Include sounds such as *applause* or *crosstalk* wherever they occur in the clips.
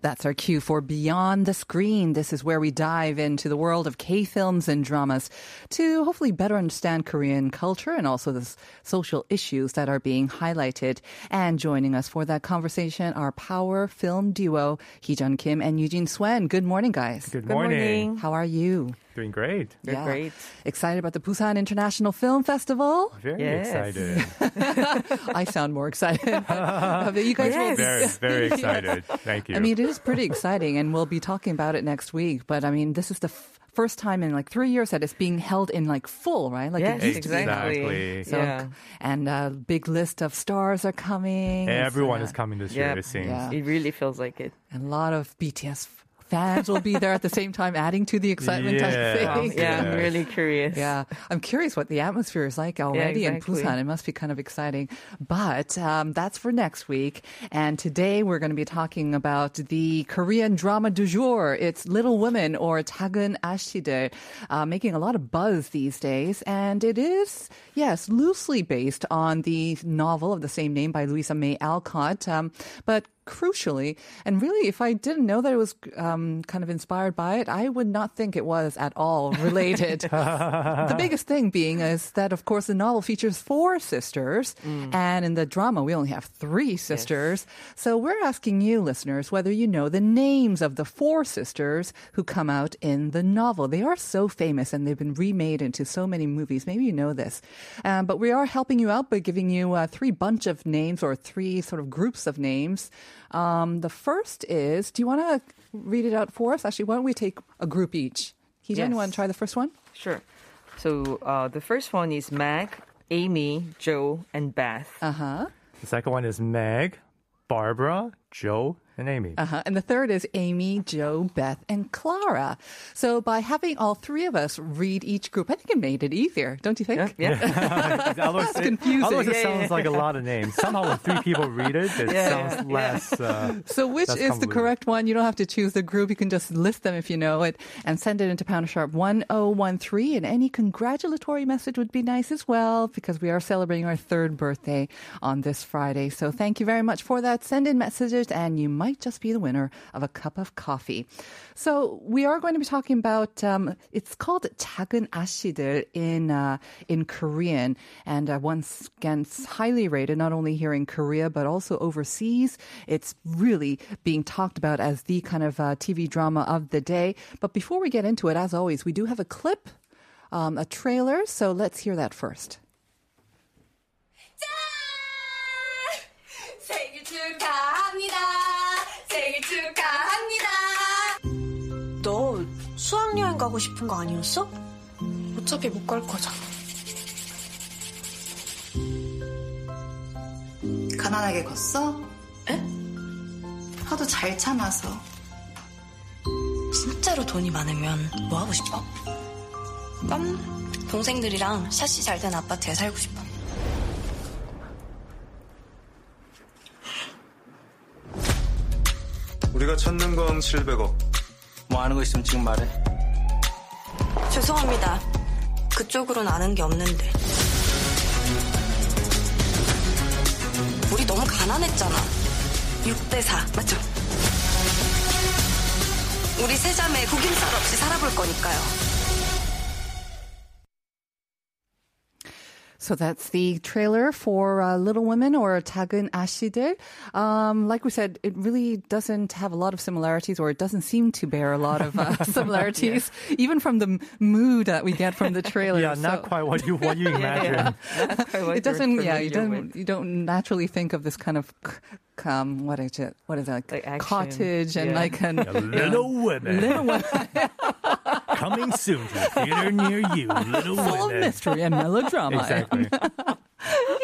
That's our cue for Beyond the Screen. This is where we dive into the world of K films and dramas to hopefully better understand Korean culture and also the social issues that are being highlighted. And joining us for that conversation, our power film duo, Heejun Kim and Eugene Swen. Good morning, guys. Good morning. How are you? Doing great. Yeah. great. Excited about the Busan International Film Festival? Very Yes. excited. *laughs* I sound more excited. you guys will be- very, very *laughs* excited. Thank you. I mean, it is pretty exciting, and we'll be talking about it next week. But I mean, this is the f- first time in like three years that it's being held in like full, right? Like Yes, it used to be. exactly. So, Yeah. and a big list of stars are coming. Everyone It's, is uh, coming this year, Yep. it seems. Yeah. It really feels like it. And a lot of BTS f- fans will be there at the same time, adding to the excitement. I Yeah. think. Yeah, I'm really curious. Yeah, I'm curious what the atmosphere is like already exactly. in Busan. It must be kind of exciting. But um, that's for next week. And today we're going to be talking about the Korean drama du jour. It's Little Women or Tagun Ashide, uh, making a lot of buzz these days. And it is, yes, loosely based on the novel of the same name by Louisa May Alcott. Um, but crucially, and really, if I didn't know that it was um, kind of inspired by it, I would not think it was at all *laughs* related. the biggest thing being is that, of course, the novel features four sisters, and in the drama, we only have three sisters. So we're asking you, listeners, whether you know the names of the four sisters who come out in the novel. They are so famous and they've been remade into so many movies. Maybe you know this. Um, but we are helping you out by giving you uh, three bunch of names or three sort of groups of names. Um, the first is, do you want to read it out for us? Actually, why don't we take a group each? Heejun, Yes. you want to try the first one? Sure. So uh, the first one is Meg, Amy, Joe, and Beth. Uh huh. The second one is Meg, Barbara, Joe, and Amy. Uh-huh. And the third is Amy, Joe, Beth, and Clara. So by having all three of us read each group, I think it made it easier, don't you think? yeah. otherwise, *laughs* That's confusing. Otherwise, it Yeah, sounds like a lot of names. Somehow, when three people read it, it Yeah, sounds yeah. less. Uh, So which That's is the correct one? You don't have to choose the group. You can just list them if you know it and send it into Pound Sharp 1013. And any congratulatory message would be nice as well because we are celebrating our third birthday on this Friday. So thank you very much for that. Send in messages and you might just be the winner of a cup of coffee. So we are going to be talking about, um, it's called 작은 아씨들 in, uh, in Korean. And uh, once again, it's highly rated, not only here in Korea, but also overseas. It's really being talked about as the kind of uh, TV drama of the day. But before we get into it, as always, we do have a clip, um, a trailer. So let's hear that first. 생일 축하합니다. 생일 축하합니다. 너 수학여행 가고 싶은 거 아니었어? 어차피 못 갈 거잖아. 가난하게 컸어? 에? 하도 잘 참아서. 진짜로 돈이 많으면 뭐 하고 싶어? 난 동생들이랑 샷시 잘 된 아파트에 살고 싶어. 우리가 찾는 건 700억. 뭐 아는 거 있으면 지금 말해. 죄송합니다. 그쪽으로는 아는 게 없는데. 우리 너무 가난했잖아. 6대4, 맞죠? 우리 세 자매 구김살 없이 살아볼 거니까요. So that's the trailer for uh, Little Women or 작은 아씨들. Um, like we said, it really doesn't have a lot of similarities, or it doesn't seem to bear a lot of uh, *laughs* similarities, even from the m- mood that we get from the trailer. yeah, not So- quite what you what you imagine. *laughs* it doesn't. Yeah, you don't. You don't naturally think of this kind of. Um, what is it? What is it? Like, Like action. cottage and Yeah. like an, Little women. little women, *laughs* Coming soon to a theater near you. Little full of women. mystery and melodrama. Exactly. *laughs*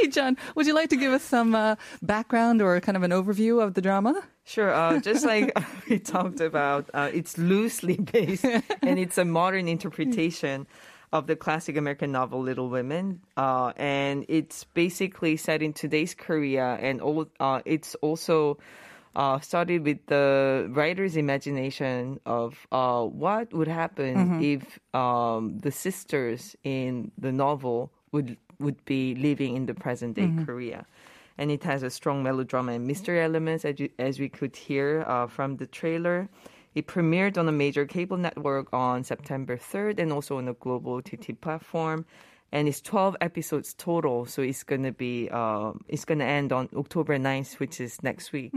Heejun, would you like to give us some uh, background or kind of an overview of the drama? Sure. Uh, just like *laughs* we talked about, uh, it's loosely *laughs* based and it's a modern interpretation of the classic American novel Little Women. Uh, and it's basically set in today's Korea and all, uh, it's also uh, started with the writer's imagination of uh, what would happen if um, the sisters in the novel would would be living in the present day Korea. And it has a strong melodrama and mystery elements, as, you, as we could hear uh, from the trailer. It premiered on a major cable network on September 3rd and also on a global OTT platform. And it's 12 episodes total, so it's gonna be uh, it's gonna end on October 9th, which is next week.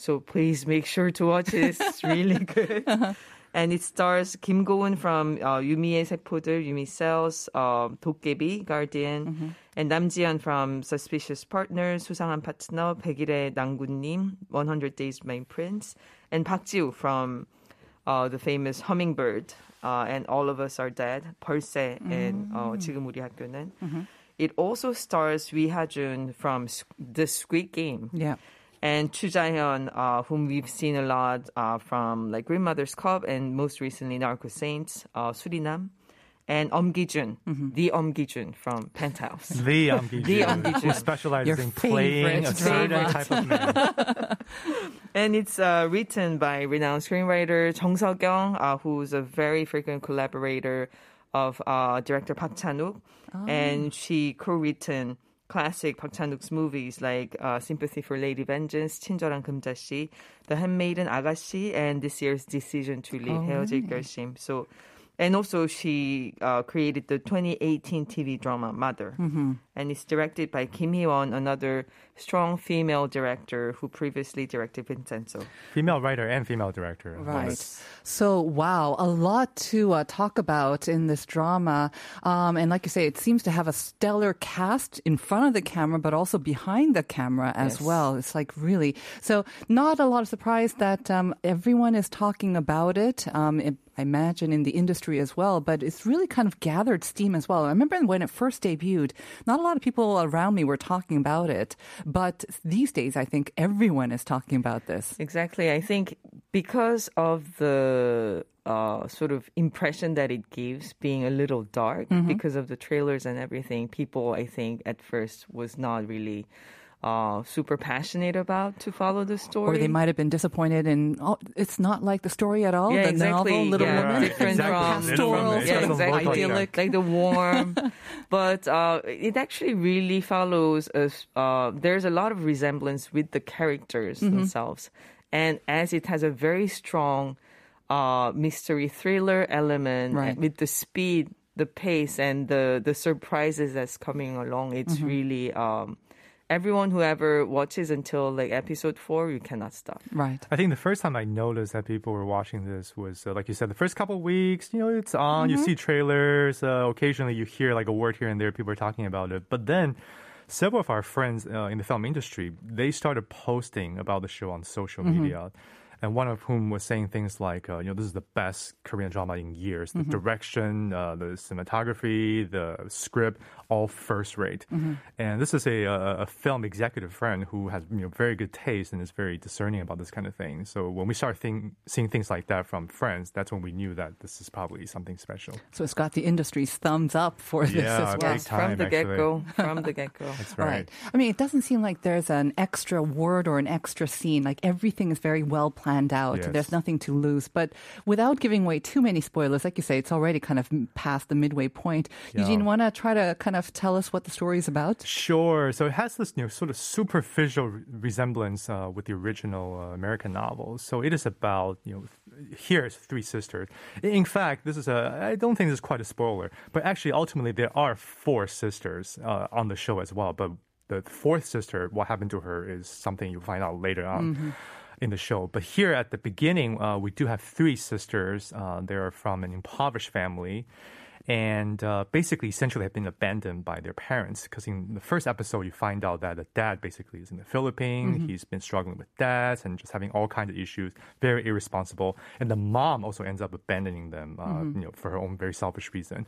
So please make sure to watch it. It's *laughs* really good. uh-huh. And it stars Kim Go-eun from uh, 유미의 세포들, Yumi cells, uh, 도깨비, guardian, mm-hmm. and 남지현 from Suspicious Partner, 수상한 파트너, 백일의 낭군님, 100 Days My Prince, and 박지우 from uh, the famous Hummingbird, uh, and All of Us Are Dead, 벌새, mm-hmm. and uh, mm. 지금 우리 학교는. Mm-hmm. It also stars Wi Ha Jun from The Squid Game. Yeah and Chu Jae-hyun, uh, whom we've seen a lot uh, from like Grandmother's Club and most recently Narco Saints, uh, Surinam, and Om Gi-jun, the Om Gi-jun from Penthouse. The um, Gi-jun, The Um Gi-jun. who specializes Your in playing a certain type of man. *laughs* And it's uh, written by renowned screenwriter Jung Seo-kyung, uh, who's a very frequent collaborator of uh, director Park Chan-wook, and she co-written classic Park Chan-wook's movies like uh, Sympathy for Lady Vengeance, 친절한 금자씨, The Handmaiden 아가씨, and this year's Decision to Leave, 헤어질 결심. So, and also she uh, created the 2018 TV drama Mother, and it's directed by Kim Hee-won, another strong female director who previously directed Vincenzo. Female writer and female director. as well. Right. So, wow, a lot to uh, talk about in this drama. Um, and like you say, it seems to have a stellar cast in front of the camera, but also behind the camera as Yes. well. It's like really, so not a lot of surprise that um, everyone is talking about it. Um, it I imagine in the industry as well, but it's really kind of gathered steam as well. I remember when it first debuted, not a lot of people around me were talking about it, but these days I think everyone is talking about this. Exactly. I think because of the uh, sort of impression that it gives being a little dark, because of the trailers and everything, people, I think, at first was not really uh, super passionate about to follow the story. Or they might have been disappointed in, oh, it's not like the story at all. Yeah, the exactly. novel, Little Yeah, Women, different It's like from- pastoral, yeah, sort of doesn't look idyllic. like the warm. *laughs* but uh, it actually really follows. A, uh, there's a lot of resemblance with the characters Mm-hmm. themselves, and as it has a very strong uh, mystery thriller element Right. with the speed, the pace, and the the surprises that's coming along, it's Mm-hmm. really. Um, Everyone who ever watches until like episode four, you cannot stop. Right. I think the first time I noticed that people were watching this was, uh, like you said, the first couple of weeks. You know, it's on. You see trailers. Uh, occasionally, you hear like a word here and there. People are talking about it. But then, several of our friends uh, in the film industry they started posting about the show on social media. And one of whom was saying things like, uh, you know, this is the best Korean drama in years. The direction, uh, the cinematography, the script, all first rate. Mm-hmm. And this is a, a, a film executive friend who has you know very good taste and is very discerning about this kind of thing. So when we start think, seeing things like that from friends, that's when we knew that this is probably something special. So it's got the industry's thumbs up for this as well. Yes, time, from the get go. From the *laughs* get go. That's right. I mean, it doesn't seem like there's an extra word or an extra scene. Like everything is very well planned out. Yes. There's nothing to lose. But without giving away too many spoilers, like you say, it's already kind of past the midway point. Yeah. Eugene, want to try to kind of tell us what the story is about? Sure. So it has this you know, sort of superficial re- resemblance uh, with the original uh, American novel. So it is about, you know, th- here is three sisters. In fact, this is a, I don't think this is quite a spoiler, but actually, ultimately, there are four sisters uh, on the show as well. But the fourth sister, what happened to her is something you'll find out later on. In the show, but here at the beginning, uh, we do have three sisters. Uh, they're from an impoverished family, and uh, basically essentially have been abandoned by their parents because in the first episode you find out that the dad basically is in the philippines. He's been struggling with debts and just having all kinds of issues very irresponsible. And the mom also ends up abandoning them uh, you know for her own very selfish reason.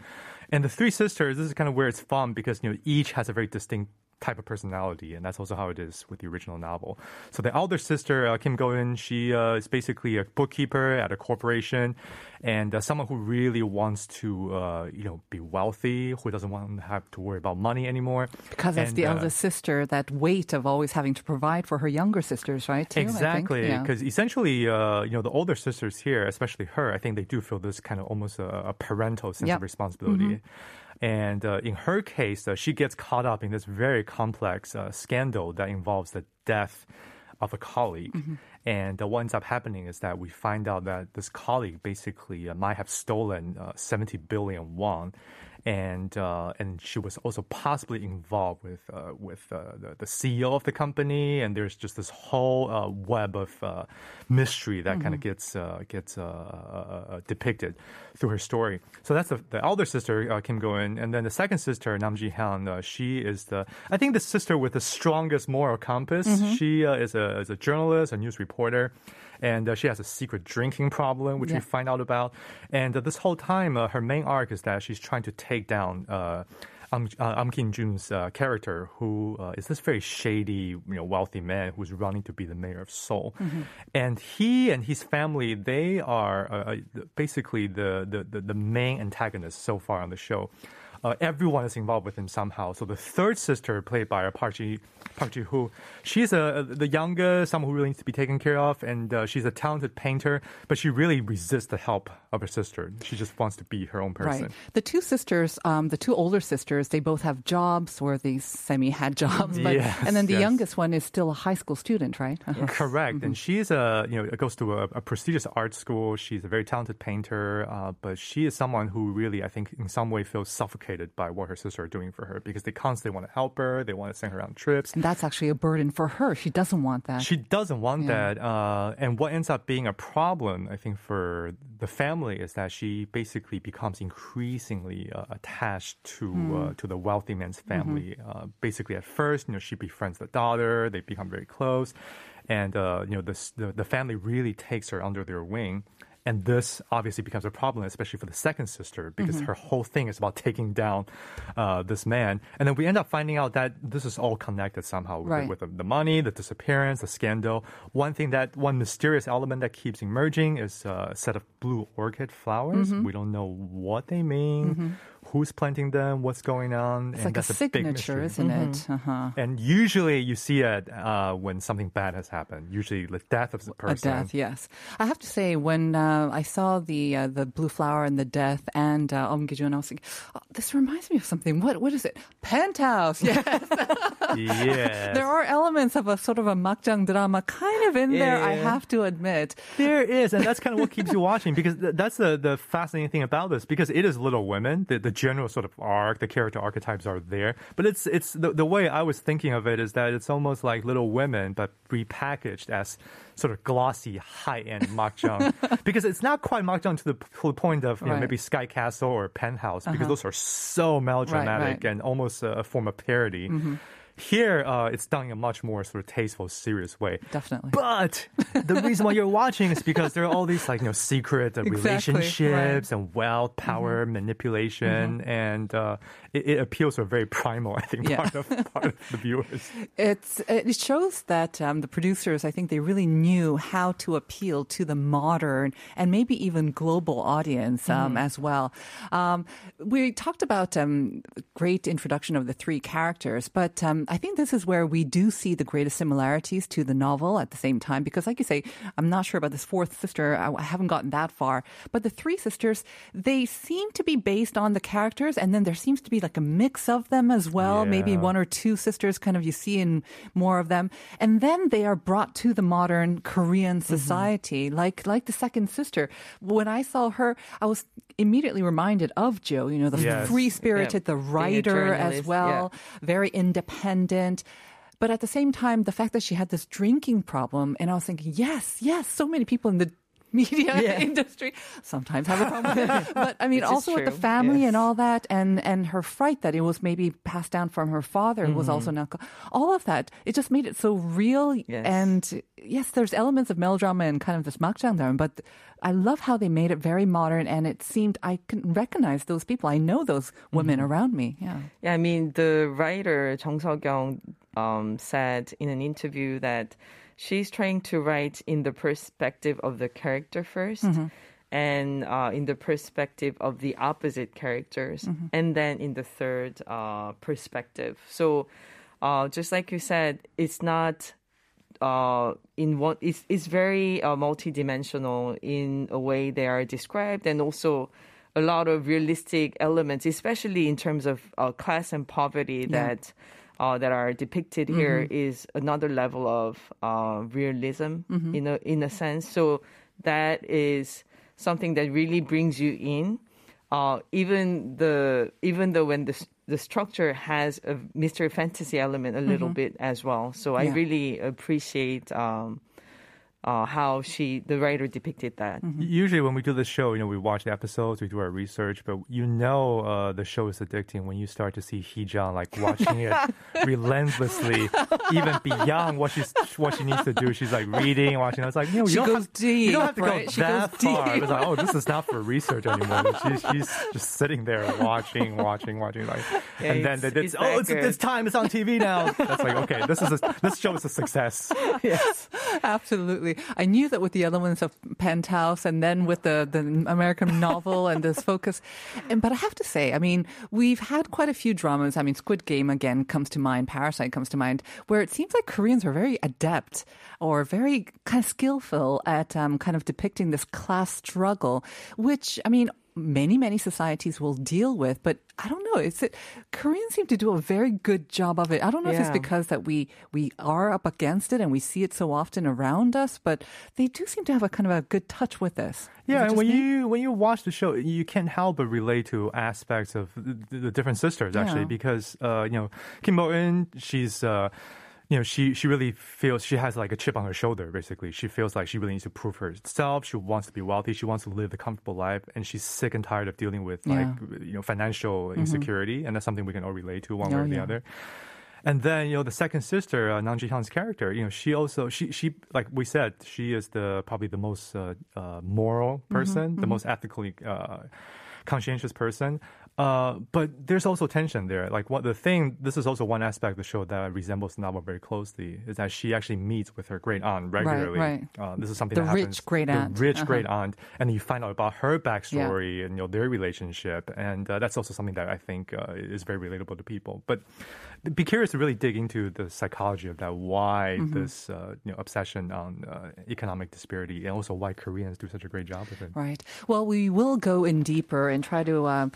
And the three sisters this is kind of where it's fun because you know each has a very distinct type of personality, and that's also how it is with the original novel. So the elder sister, uh, Kim Go-eun, she uh, is basically a bookkeeper at a corporation, and uh, someone who really wants to, uh, you know, be wealthy, who doesn't want to have to worry about money anymore. Because as And, the uh, eldest sister, that weight of always having to provide for her younger sisters, right? too? Exactly, Yeah. because essentially, uh, you know, the older sisters here, especially her, I think they do feel this kind of almost a, a parental sense Yep. of responsibility. And uh, in her case, uh, she gets caught up in this very complex uh, scandal that involves the death of a colleague. And uh, what ends up happening is that we find out that this colleague basically uh, might have stolen uh, 70 billion won. And uh, and she was also possibly involved with uh, with uh, the, the CEO of the company, and there's just this whole uh, web of uh, mystery that kind of gets uh, gets depicted through her story. So that's the, the elder sister uh, Kim Go-eun, and then the second sister Nam Ji Hyun. Uh, she is the I think the sister with the strongest moral compass. She uh, is a is a journalist, a news reporter. And uh, she has a secret drinking problem, which we find out about. And uh, this whole time, uh, her main arc is that she's trying to take down uh, Am, uh, Kim Jun's uh, character, who uh, is this very shady, you know, wealthy man who's running to be the mayor of Seoul. And he and his family, they are uh, basically the, the, the, the main antagonists so far on the show. Uh, everyone is involved with him somehow. So the third sister, played by Park Ji Park Ji Hoo, she's a, the youngest, someone who really needs to be taken care of, and uh, she's a talented painter. But she really resists the help of her sister. She just wants to be her own person. Right. The two sisters, um, the two older sisters, they both have jobs or they semi had jobs. But, Yes, and then the yes. youngest one is still a high school student, right? Uh-huh. Correct, and she's a you know goes to a, a prestigious art school. She's a very talented painter, uh, but she is someone who really I think in some way feels suffocated by what her sister are doing for her because they constantly want to help her. They want to send her on trips. And that's actually a burden for her. She doesn't want that. She doesn't want Yeah. that. Uh, and what ends up being a problem, I think, for the family is that she basically becomes increasingly uh, attached to Hmm. uh, to the wealthy man's Mm-hmm. family. Uh, basically, at first, you know, she befriends the daughter. They become very close, and uh, you know, this, the the family really takes her under their wing. And this obviously becomes a problem, especially for the second sister, because Mm-hmm. her whole thing is about taking down uh, this man. And then we end up finding out that this is all connected somehow with, Right. with the, the money, the disappearance, the scandal. One thing that, one mysterious element that keeps emerging is uh, a set of blue orchid flowers. Mm-hmm. We don't know what they mean, who's planting them, what's going on. it's and like a that's a signature, mystery. Mm-hmm. isn't it? Uh-huh. And usually you see it uh, when something bad has happened, usually the death of the person. A person. death, yes. I have to say, when uh, I saw the uh, the blue flower and the death and uh, Om Gi-jun, I was like, oh, this reminds me of something. What what is it? Penthouse. *laughs* Yes. Yes. there are elements of a sort of a makjang drama kind of in there. I have to admit. There is, and that's kind of what keeps you watching because th- that's the, the fascinating thing about this because it is Little Women. The, the general sort of arc, the character archetypes are there, but it's it's the, the way I was thinking of it is that it's almost like Little Women but repackaged as sort of glossy, high end makjang *laughs* because it's not quite makjang to the, to the point of you know, maybe Sky Castle or Penthouse because uh-huh. those are so melodramatic right. and almost a, a form of parody. Mm-hmm. Here, uh, it's done in a much more sort of tasteful, serious way. Definitely. But the reason why you're *laughs* watching is because there are all these like you know secret uh, Exactly, relationships right. and wealth, power, manipulation, and uh, it, it appeals to a very primal, I think, Yeah. part of *laughs* part of the viewers. It's it shows that um, the producers, I think, they really knew how to appeal to the modern and maybe even global audience um, as well. Um, we talked about um, great introduction of the three characters, but um, I think this is where we do see the greatest similarities to the novel at the same time. Because, like you say, I'm not sure about this fourth sister. I, I haven't gotten that far, but the three sisters, they seem to be based on the characters, and then there seems to be like a mix of them as well. Maybe one or two sisters, kind of you see in more of them, and then they are brought to the modern Korean Mm-hmm. society, like like the second sister. When I saw her, I was immediately reminded of Joe. You know, the Yes. free spirited, Yeah. the writer as journalist, well, very independent. But at the same time, the fact that she had this drinking problem, and I was thinking, yes, yes, so many people in the *laughs* media Yeah. industry sometimes have a problem with it. *laughs* But I mean, Which also with the family and all that, and and her fright that it was maybe passed down from her father was also Mm-hmm. not. All of that, it just made it so real. Yes. And yes, there's elements of melodrama and kind of this makjangdarum, but I love how they made it very modern, and it seemed I can recognize those people. I know those women Mm-hmm. around me. Yeah. Yeah, I mean, the writer Jung Seo-kyung um, said in an interview that she's trying to write in the perspective of the character 1st and uh, in the perspective of the opposite characters, and then in the third uh, perspective. So, uh, just like you said, it's not uh, in one it's, it's very uh, multidimensional in a way they are described and also a lot of realistic elements especially in terms of uh, class and poverty that uh, that are depicted here is another level of uh, realism in a in a sense. So that is something that really brings you in. Uh, even the even though when the the structure has a mystery fantasy element a little bit as well. So I really appreciate um, uh, how she the writer depicted that. Usually, when we do the show, you know, we watch the episodes, we do our research, but you know, uh, the show is addicting when you start to see Heejun like watching it *laughs* relentlessly, even beyond what she's what she needs to do. She's like reading, watching. It's like, you know, She you don't goes have, you don't have to deep, go? She that goes far. deep. It's like, oh, this is not for research anymore. *laughs* She's, she's just sitting there watching, watching, watching, like, Yeah, and then it's- it's, it's oh, that it's, it's time. It's on TV now. That's like, okay, this is a, this show is a success. *laughs* yes. Absolutely. I knew that with the elements of Penthouse and then with the, the American novel and this focus. And, but I have to say, I mean, we've had quite a few dramas. I mean, Squid Game again comes to mind, Parasite comes to mind, where it seems like Koreans are very adept or very kind of skillful at um, kind of depicting this class struggle, which, I mean, many many societies will deal with but i don't know it's it koreans seem to do a very good job of it i don't know if it's because that we we are up against it and we see it so often around us but they do seem to have a kind of a good touch with this Yeah, and when me? you when you watch the show, you can't help but relate to aspects of the, the different sisters actually, Yeah. because uh, you know Kim Go Eun, she's. Uh, you know, she she really feels she has like a chip on her shoulder. Basically, she feels like she really needs to prove herself. She wants to be wealthy. She wants to live a comfortable life, and she's sick and tired of dealing with like you know financial insecurity. And that's something we can all relate to one way Oh, or the yeah. other. And then you know the second sister, uh, Nam Ji-hyun's character, you know she also she she like we said she is the probably the most uh, uh, moral Mm-hmm, person, the most ethically uh, conscientious person. Uh, but there's also tension there. Like what the thing, this is also one aspect of the show that resembles the novel very closely, is that she actually meets with her great aunt regularly. right. Uh, this is something The that rich great aunt. The rich Uh-huh. great aunt, and you find out about her backstory and you know their relationship, and uh, that's also something that I think uh, is very relatable to people. But be curious to really dig into the psychology of that. Why Mm-hmm. this uh, you know obsession on uh, economic disparity, and also why Koreans do such a great job with it. Right. Well, we will go in deeper and try to um,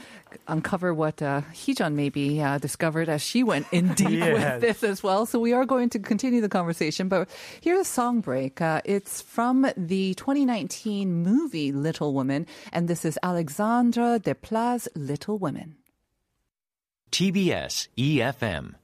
uncover what uh, Heejun maybe uh, discovered as she went in deep *laughs* Yes. with this as well. So we are going to continue the conversation. But here's a song break. Uh, it's from the 2019 movie Little Women, and this is Alexandre Desplat's Little Women. TBS EFM.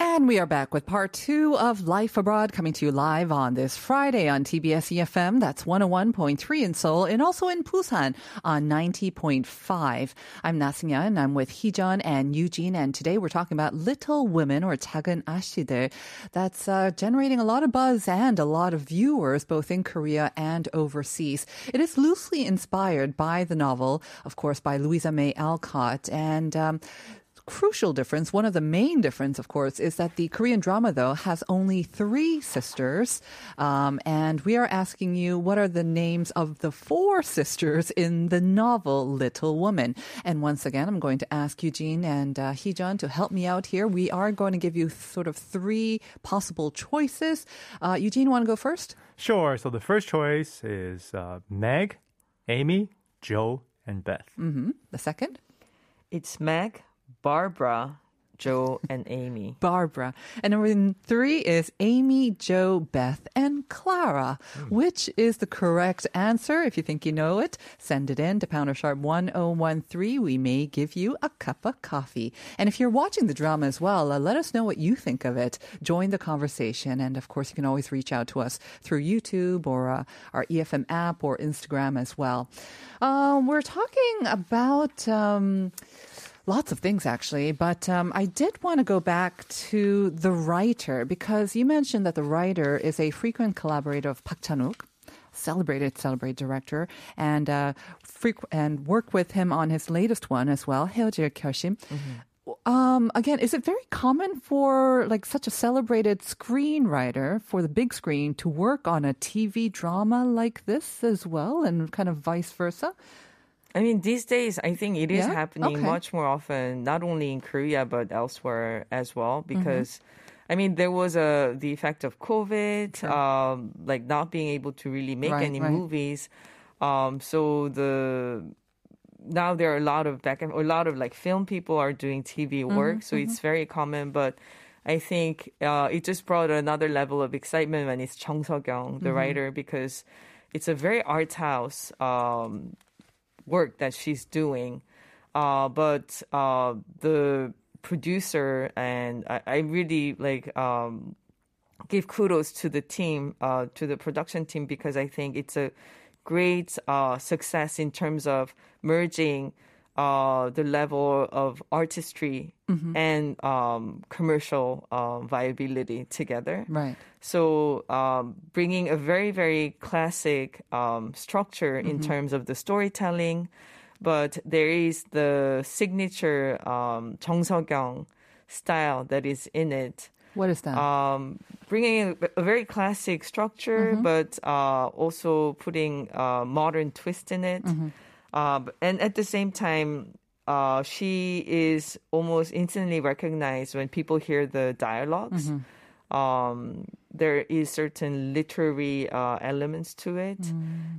And we are back with part two of Life Abroad coming to you live on this Friday on TBS EFM. That's 101.3 in Seoul and also in Busan on 90.5. I'm Nasinga and I'm with Heejun and Eugene. And today we're talking about Little Women or 작은 아씨들. That's uh, generating a lot of buzz and a lot of viewers both in Korea and overseas. It is loosely inspired by the novel, of course, by Louisa May Alcott. And um, crucial difference, one of the main difference, of course, is that the Korean drama, though, has only three sisters. Um, and we are asking you, what are the names of the four sisters in the novel Little Woman? And once again, I'm going to ask Eugene and uh, Heejun to help me out here. We are going to give you sort of three possible choices. Uh, Eugene, want to go first? Sure. So the first choice is uh, Meg, Amy, Joe, and Beth. hmm The second? It's Meg, Barbara, Joe, and Amy. *laughs* Barbara. And number three is Amy, Joe, Beth, and Clara. Which is the correct answer? If you think you know it, send it in to Pounder Sharp 1013. We may give you a cup of coffee. And if you're watching the drama as well, uh, let us know what you think of it. Join the conversation. And of course, you can always reach out to us through YouTube or uh, our EFM app or Instagram as well. Um, we're talking about. Um, Lots of things, actually. But um, I did want to go back to the writer because you mentioned that the writer is a frequent collaborator of Park Chan-wook, celebrated, celebrated director, and uh, frequ- and work with him on his latest one as well, 헤어질 결심. Um, again, is it very common for like such a celebrated screenwriter for the big screen to work on a TV drama like this as well, and kind of vice versa? I mean, these days, I think it is Yeah? happening Okay. much more often, not only in Korea but elsewhere as well. Mm-hmm. Because, I mean, there was a the effect of COVID, um, like not being able to really make Right, any right. movies. Um, so the now there are a lot of back and a lot of like film people are doing TV Mm-hmm, work, so it's very common. But I think uh, it just brought another level of excitement when it's Chung Seo Kyung, Mm-hmm. the writer, because it's a very art house um, work that she's doing. Uh, but uh, the producer and I, I really like um, give kudos to the team, uh, to the production team, because I think it's a great uh, success in terms of merging uh, the level of artistry and um, commercial uh, viability together. Right. So um, bringing a very, very classic um, structure in terms of the storytelling, but there is the signature um, Jung Seo-kyung style that is in it What is that? um, bringing a, a very classic structure, but uh, also putting a modern twist in it. B- and at the same time, uh, she is almost instantly recognized when people hear the dialogs. Um, there is certain literary uh, elements to it,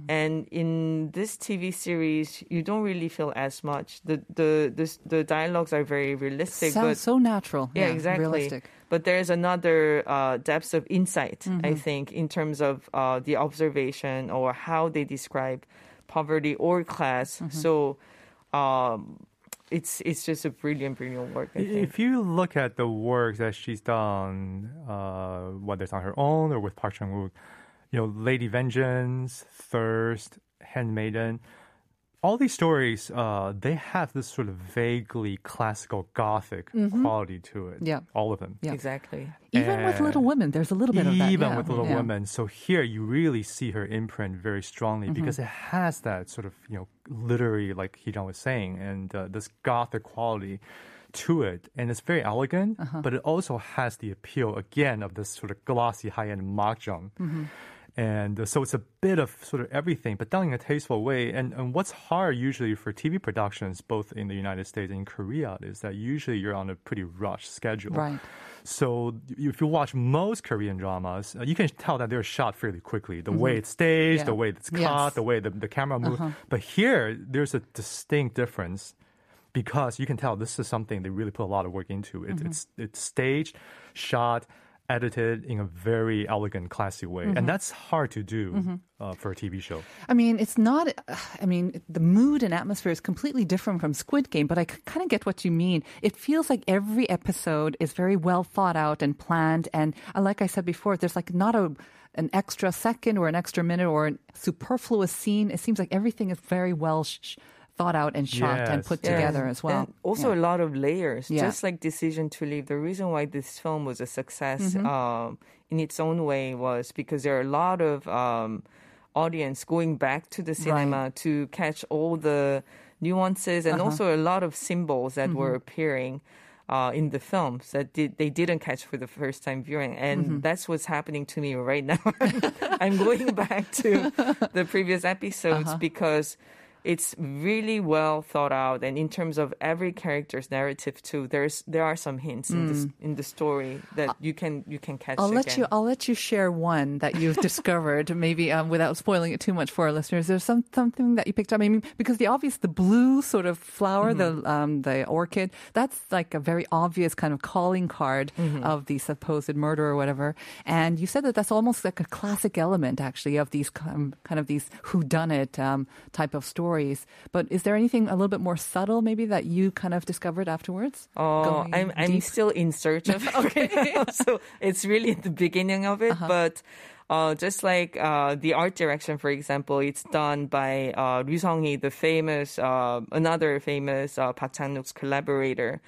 and in this TV series, you don't really feel as much. the the The, the dialogues are very realistic, Sounds but so natural. yeah, exactly. Realistic. But there's another uh, depth of insight, Mm-hmm. I think, in terms of uh, the observation or how they describe poverty or class. Mm-hmm. So um, it's it's just a brilliant, brilliant work. If you look at the work that she's done, uh, whether it's on her own or with Park Chan-wook, you know, Lady Vengeance, Thirst, Handmaiden, all these stories, uh, they have this sort of vaguely classical Gothic quality to it. Mm-hmm. Yeah. all of them. Yeah. Exactly. Even with Uh, Little Women, there's a little bit of that. Even yeah. with Little Yeah. Women. So here you really see her imprint very strongly Mm-hmm. because it has that sort of, you know, literary, like Heejun was saying, and uh, this gothic quality to it. And it's very elegant, Uh-huh. but it also has the appeal, again, of this sort of glossy high-end makjang. Mm-hmm. And uh, so it's a bit of sort of everything, but done in a tasteful way. And, and what's hard usually for TV productions, both in the United States and in Korea, is that usually you're on a pretty rushed schedule. Right. So if you watch most Korean dramas, uh, you can tell that they're shot fairly quickly. The way it's staged, Yeah. the way it's cut, Yes. Uh-huh. the way the, the camera moves. But here, there's a distinct difference because you can tell this is something they really put a lot of work into. It, Mm-hmm. It's it's staged, shot, edited in a very elegant, classy way, Mm-hmm. and that's hard to do uh, for a TV show. I mean, it's not. I mean, the mood and atmosphere is completely different from Squid Game, but I kind of get what you mean. It feels like every episode is very well thought out and planned, and uh, like I said before, there's like not a an extra second or an extra minute or a superfluous scene. It seems like everything is very well sh- thought out and shot and Yes, put yes. together as well. And also Yeah. a lot of layers, Yeah. just like Decision to Leave. The reason why this film was a success Mm-hmm. um, in its own way was because there are a lot of um, audience going back to the cinema to catch all the nuances and Uh-huh. also a lot of symbols that were Mm-hmm. appearing. Uh, in the films that did, they didn't catch for the first time viewing, and Mm-hmm. that's what's happening to me right now. *laughs* I'm going back to *laughs* the previous episodes Uh-huh. because it's really well thought out, and in terms of every character's narrative too, there's there are some hints in the in the story that you can you can catch. Mm. I'll let again. you. I'll let you share one that you've *laughs* discovered, maybe um, without spoiling it too much for our listeners. There's some something that you picked up. I mean, because the obvious, the blue sort of flower, Mm-hmm. the um, the orchid, that's like a very obvious kind of calling card Mm-hmm. of the supposed murder or whatever. And you said that that's almost like a classic element, actually, of these um, kind of these whodunit um, type of stories. But is there anything a little bit more subtle, maybe that you kind of discovered afterwards? Oh, Going I'm I'm deep? still in search of *laughs* okay. *laughs* so it's really the beginning of it, Uh-huh. but uh, just like uh, the art direction, for example, it's done by uh, Ryu Song-hee, the famous uh, another famous uh, Park Chan-wook's collaborator.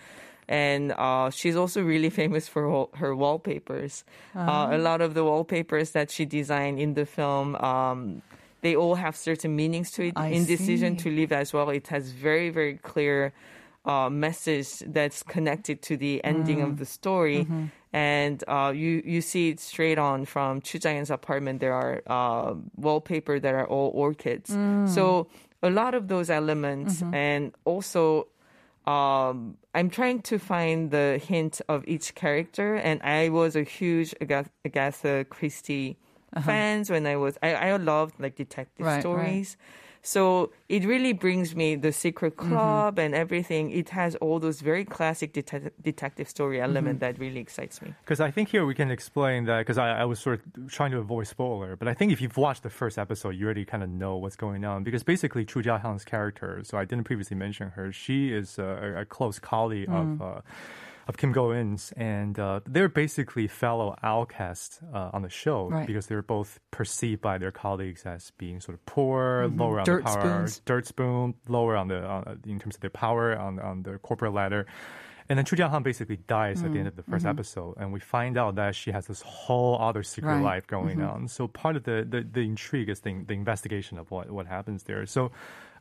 And uh, she's also really famous for wall- her wallpapers. Uh, a lot of the wallpapers that she designed in the film, um, they all have certain meanings to it. I in Decision see. to Live as well, it has very, very clear uh, message that's connected to the ending Mm. of the story. Mm-hmm. And uh, you, you see it straight on from Chu Jae-hyun's apartment. There are uh, wallpaper that are all orchids. Mm. So a lot of those elements, Mm-hmm. and also um, I'm trying to find the hint of each character. And I was a huge Agatha, Agatha Christie fans when I was. I, I loved like detective Uh-huh. Right, right. stories. So it really brings me the Secret Mm-hmm. Club and everything. It has all those very classic detec- detective story Mm-hmm. element that really excites me. Because I think here we can explain that because I, I was sort of trying to avoid spoiler, but I think if you've watched the first episode, you already kind of know what's going on. Because basically, Chu Jae-hyun's character, so I didn't previously mention her, she is a, a close colleague of. Uh, of Kim Go Eun's, and uh, they're basically fellow outcasts uh, on the show Right. because they're both perceived by their colleagues as being sort of poor, lower on Dirt the power, spoons. dirt spoon, lower on the uh, in terms of their power on on the corporate ladder. And then Chu Jae-hyun basically dies at the end of the 1st episode, and we find out that she has this whole other secret Right. life going on. So part of the, the, the intrigue is the, the investigation of what, what happens there. So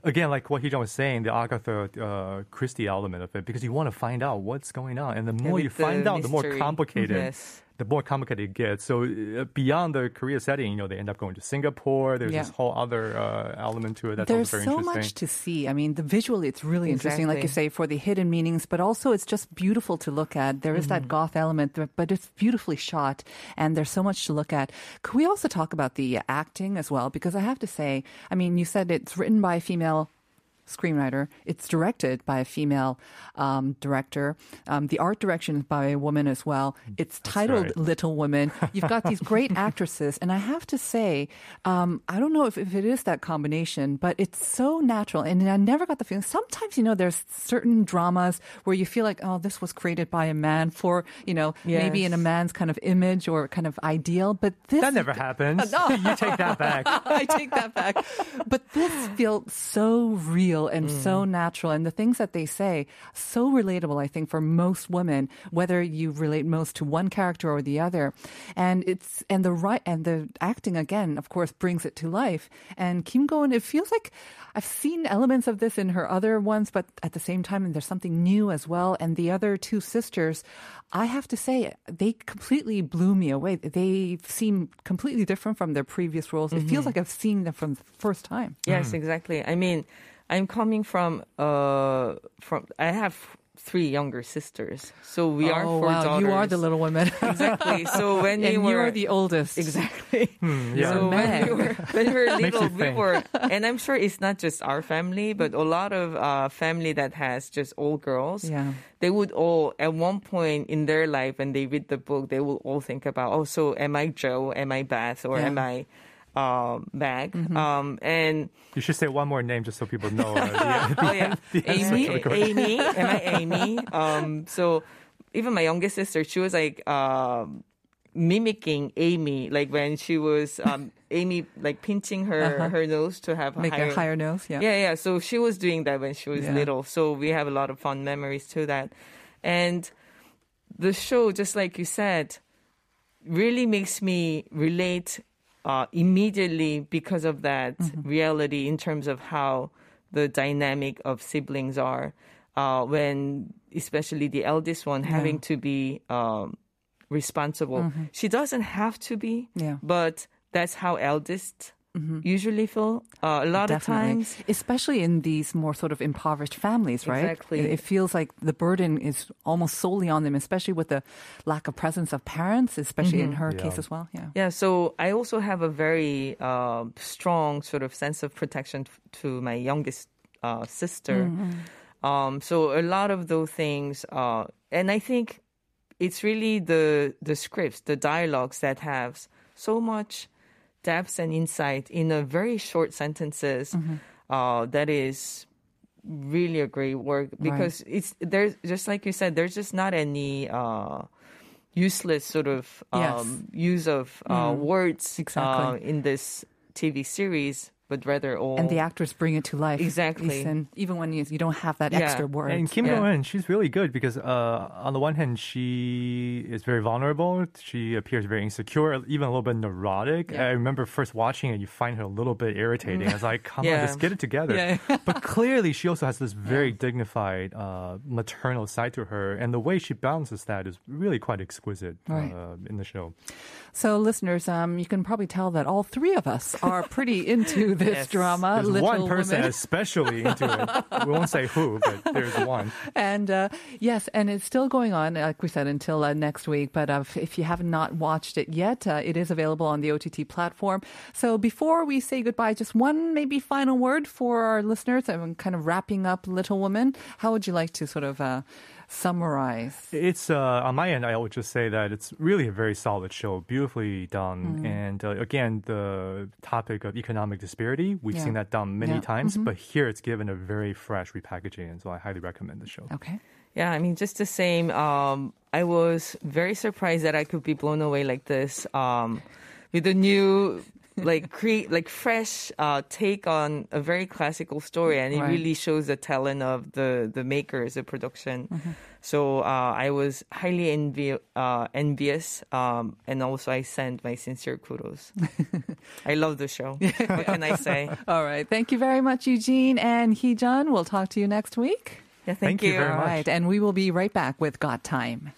again, like what Heejun was saying, the Agatha uh, Christie element of it, because you want to find out what's going on, and the more with you find out, the more mystery. complicated Yes. The more complicated it gets. So uh, beyond the Korea setting, you know, they end up going to Singapore. There's Yeah. this whole other uh, element to it that's There's very interesting. So interesting. much to see. I mean, the visually, it's really interesting, like you say, for the hidden meanings, but also it's just beautiful to look at. There is Mm-hmm. that goth element, but it's beautifully shot, and there's so much to look at. Could we also talk about the acting as well? Because I have to say, I mean, you said it's written by a female screenwriter. It's directed by a female um, director. Um, the art direction is by a woman as well. It's titled right. Little Women. You've got these great *laughs* actresses, and I have to say, um, I don't know if, if it is that combination, but it's so natural. And I never got the feeling. Sometimes, you know, there's certain dramas where you feel like, oh, this was created by a man for, you know, maybe in a man's kind of image or kind of ideal. But this That never happens. *laughs* you take that back. *laughs* I take that back. But this feels so real and Mm. so natural. And the things that they say, so relatable, I think, for most women, whether you relate most to one character or the other. And it's, and the right, and the acting again, of course, brings it to life. And Kim Go-eun, it feels like I've seen elements of this in her other ones, but at the same time, there's something new as well. And the other two sisters, I have to say, they completely blew me away. They seem completely different from their previous roles. It Mm-hmm. feels like I've seen them from the first time. Yes, exactly. I mean, I'm coming from uh from I have three younger sisters, so we are oh, four wow. daughters. You are the little women. *laughs* exactly. So when we and were you are the oldest. exactly. *laughs* yeah. So when Meg. we were when we were little, we think. were, and I'm sure it's not just our family, but a lot of uh, family that has just all girls. Yeah. They would all at one point in their life when they read the book, they will all think about, oh, so am I Joe? Am I Beth? Or Yeah. am I um, Meg? Um, and You should say one more name just so people know. *laughs* Uh, the, the, *laughs* oh yeah, *laughs* the Amy, to the question. Amy, am I Amy? Um, so even my youngest sister, she was like um, mimicking Amy, like when she was um, Amy, like pinching her her nose to have Uh-huh. Make higher, a higher nose. Yeah. yeah, yeah. So she was doing that when she was Yeah. little. So we have a lot of fond memories to that. And the show, just like you said, really makes me relate uh, immediately because of that Mm-hmm. reality in terms of how the dynamic of siblings are. Uh, when especially the eldest one having to be um, responsible. She doesn't have to be, Mm-hmm. Yeah. but that's how eldest usually feel. Uh, a lot Mm-hmm. Definitely. of times, especially in these more sort of impoverished families, right? Exactly. It, it feels like the burden is almost solely on them, especially with the lack of presence of parents, especially in her case as well. Yeah. Yeah, so I also have a very uh, strong sort of sense of protection f- to my youngest uh, sister. Um, so a lot of those things, uh, and I think it's really the the scripts, the dialogues that have so much depth and insight in a very short sentences. Uh, that is really a great work because it's there's just like you said, there's just not any. Uh, useless sort of um, Yes. use of uh, words Exactly. uh, in this TV series, but rather all And the actors bring it to life. Exactly. And even when you, you don't have that Yeah. extra word. And Kim Yeah. Go Eun, she's really good because uh, on the one hand, she is very vulnerable. She appears very insecure, even a little bit neurotic. I remember first watching it, you find her a little bit irritating. I was like, come Yeah. on, just get it together. Yeah. *laughs* but clearly, she also has this very dignified uh, maternal side to her. And the way she balances that is really quite exquisite Right. uh, in the show. So, listeners, um, you can probably tell that all three of us are pretty *laughs* into this Yes. drama. There's Little one person Women. especially into it. We won't say who, but there's one. *laughs* And uh, yes, and it's still going on, like we said, until uh, next week. But uh, if- if you have not watched it yet, uh, it is available on the OTT platform. So before we say goodbye, just one maybe final word for our listeners. I'm kind of wrapping up Little Woman. How would you like to sort of uh, summarize? It's uh, on my end. I would just say that it's really a very solid show, beautifully done, Mm. and uh, again, the topic of economic disparity. We've Yeah. seen that done many Yeah. Mm-hmm. times, but here it's given a very fresh repackaging, and so I highly recommend the show. Okay. Yeah, I mean, just the same. Um, I was very surprised that I could be blown away like this um, with the new, like, create like fresh uh, take on a very classical story, and it Right. really shows the talent of the the makers, the production. Mm-hmm. So uh, I was highly envi- uh, envious, um, and also I send my sincere kudos. *laughs* I love the show. what can I say? *laughs* All right. Thank you very much, Eugene and Heejun. We'll talk to you next week. Yeah, thank, Thank you very All much. right. And we will be right back with Got Time.